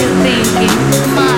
you thinking? My